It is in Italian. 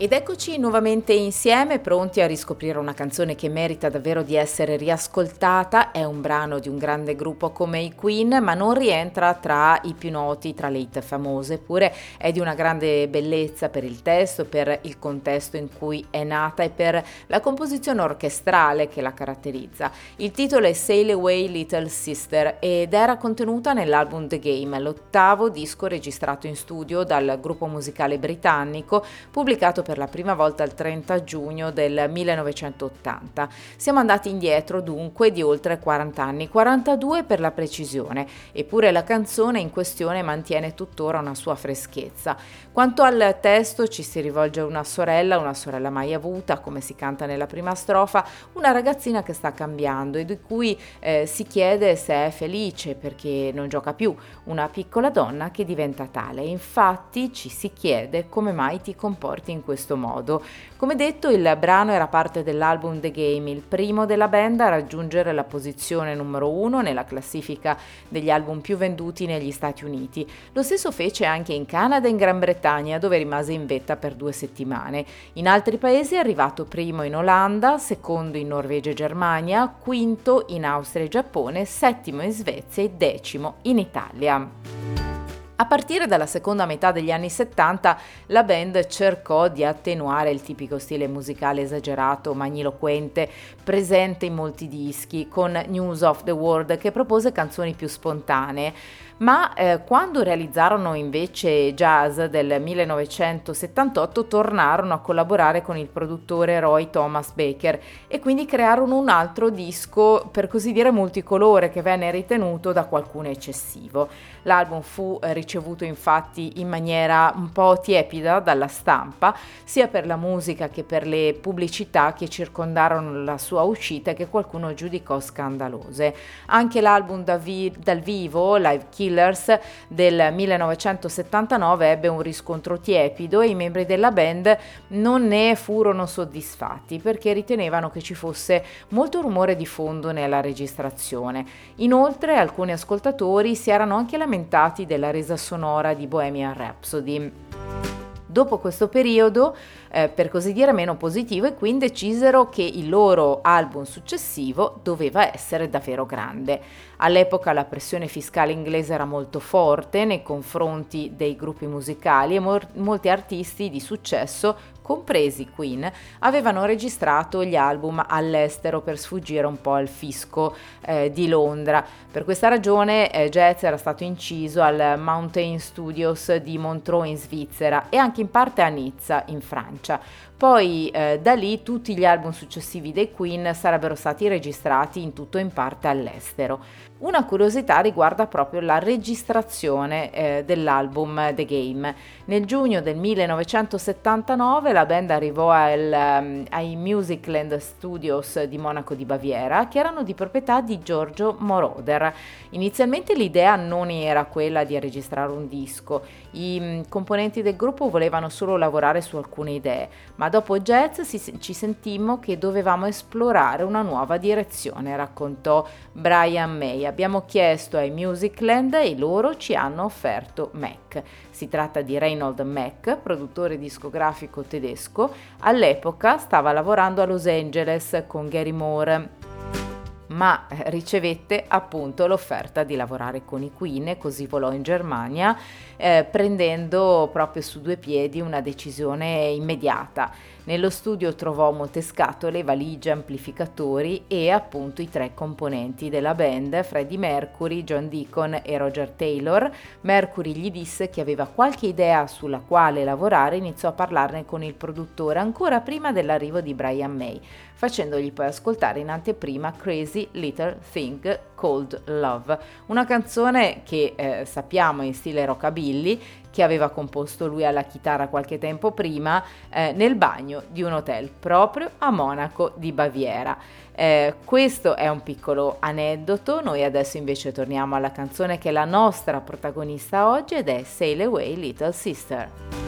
Ed eccoci nuovamente insieme, pronti a riscoprire una canzone che merita davvero di essere riascoltata. È un brano di un grande gruppo come i Queen, ma non rientra tra i più noti, tra le hit famose, eppure è di una grande bellezza per il testo, per il contesto in cui è nata e per la composizione orchestrale che la caratterizza. Il titolo è Sail Away Little Sister ed era contenuta nell'album The Game, l'ottavo disco registrato in studio dal gruppo musicale britannico, pubblicato per la prima volta il 30 giugno del 1980. Siamo andati indietro dunque di oltre 40 anni, 42 per la precisione, eppure la canzone in questione mantiene tuttora una sua freschezza. Quanto al testo ci si rivolge a una sorella, una sorella mai avuta, come si canta nella prima strofa, una ragazzina che sta cambiando e di cui eh, si chiede se è felice perché non gioca più, una piccola donna che diventa tale. Infatti ci si chiede come mai ti comporti in questo questo modo. Come detto, il brano era parte dell'album The Game, il primo della band a raggiungere la posizione numero uno nella classifica degli album più venduti negli Stati Uniti. Lo stesso fece anche in Canada e in Gran Bretagna, dove rimase in vetta per due settimane. In altri paesi è arrivato primo in Olanda, secondo in Norvegia e Germania, quinto in Austria e Giappone, settimo in Svezia e decimo in Italia. A partire dalla seconda metà degli anni 70 la band cercò di attenuare il tipico stile musicale esagerato, magniloquente, presente in molti dischi, con News of the World che propose canzoni più spontanee ma eh, quando realizzarono invece Jazz del 1978 tornarono a collaborare con il produttore Roy Thomas Baker e quindi crearono un altro disco per così dire multicolore che venne ritenuto da qualcuno eccessivo. L'album fu eh, ricevuto infatti in maniera un po' tiepida dalla stampa, sia per la musica che per le pubblicità che circondarono la sua uscita che qualcuno giudicò scandalose. Anche l'album da vi- dal vivo, Live Kill Killers del 1979 ebbe un riscontro tiepido e i membri della band non ne furono soddisfatti perché ritenevano che ci fosse molto rumore di fondo nella registrazione. Inoltre alcuni ascoltatori si erano anche lamentati della resa sonora di Bohemian Rhapsody. Dopo questo periodo, eh, per così dire, meno positivo e quindi decisero che il loro album successivo doveva essere davvero grande. All'epoca la pressione fiscale inglese era molto forte nei confronti dei gruppi musicali e mor- molti artisti di successo compresi Queen, avevano registrato gli album all'estero per sfuggire un po' al fisco eh, di Londra. Per questa ragione eh, Jazz era stato inciso al Mountain Studios di Montreux in Svizzera e anche in parte a Nizza in Francia. Poi eh, da lì tutti gli album successivi dei Queen sarebbero stati registrati in tutto o in parte all'estero. Una curiosità riguarda proprio la registrazione eh, dell'album The Game. Nel giugno del 1979 la band arrivò al, um, ai Musicland Studios di Monaco di Baviera, che erano di proprietà di Giorgio Moroder. Inizialmente l'idea non era quella di registrare un disco, i um, componenti del gruppo volevano solo lavorare su alcune idee, ma dopo Jazz si, ci sentimmo che dovevamo esplorare una nuova direzione, raccontò Brian May abbiamo chiesto ai Musicland e loro ci hanno offerto Mac. Si tratta di Reynold Mac, produttore discografico tedesco. All'epoca stava lavorando a Los Angeles con Gary Moore. ma eh, ricevette appunto l'offerta di lavorare con i Queen e così volò in Germania eh, prendendo proprio su due piedi una decisione immediata. Nello studio trovò molte scatole, valigie, amplificatori e appunto i tre componenti della band, Freddie Mercury, John Deacon e Roger Taylor. Mercury gli disse che aveva qualche idea sulla quale lavorare e iniziò a parlarne con il produttore ancora prima dell'arrivo di Brian May, facendogli poi ascoltare in anteprima Crazy Little Thing Called Love, una canzone che eh, sappiamo in stile rockabilly che aveva composto lui alla chitarra qualche tempo prima eh, nel bagno di un hotel proprio a Monaco di Baviera. Eh, questo è un piccolo aneddoto, noi adesso invece torniamo alla canzone che è la nostra protagonista oggi ed è Sail Away Little Sister.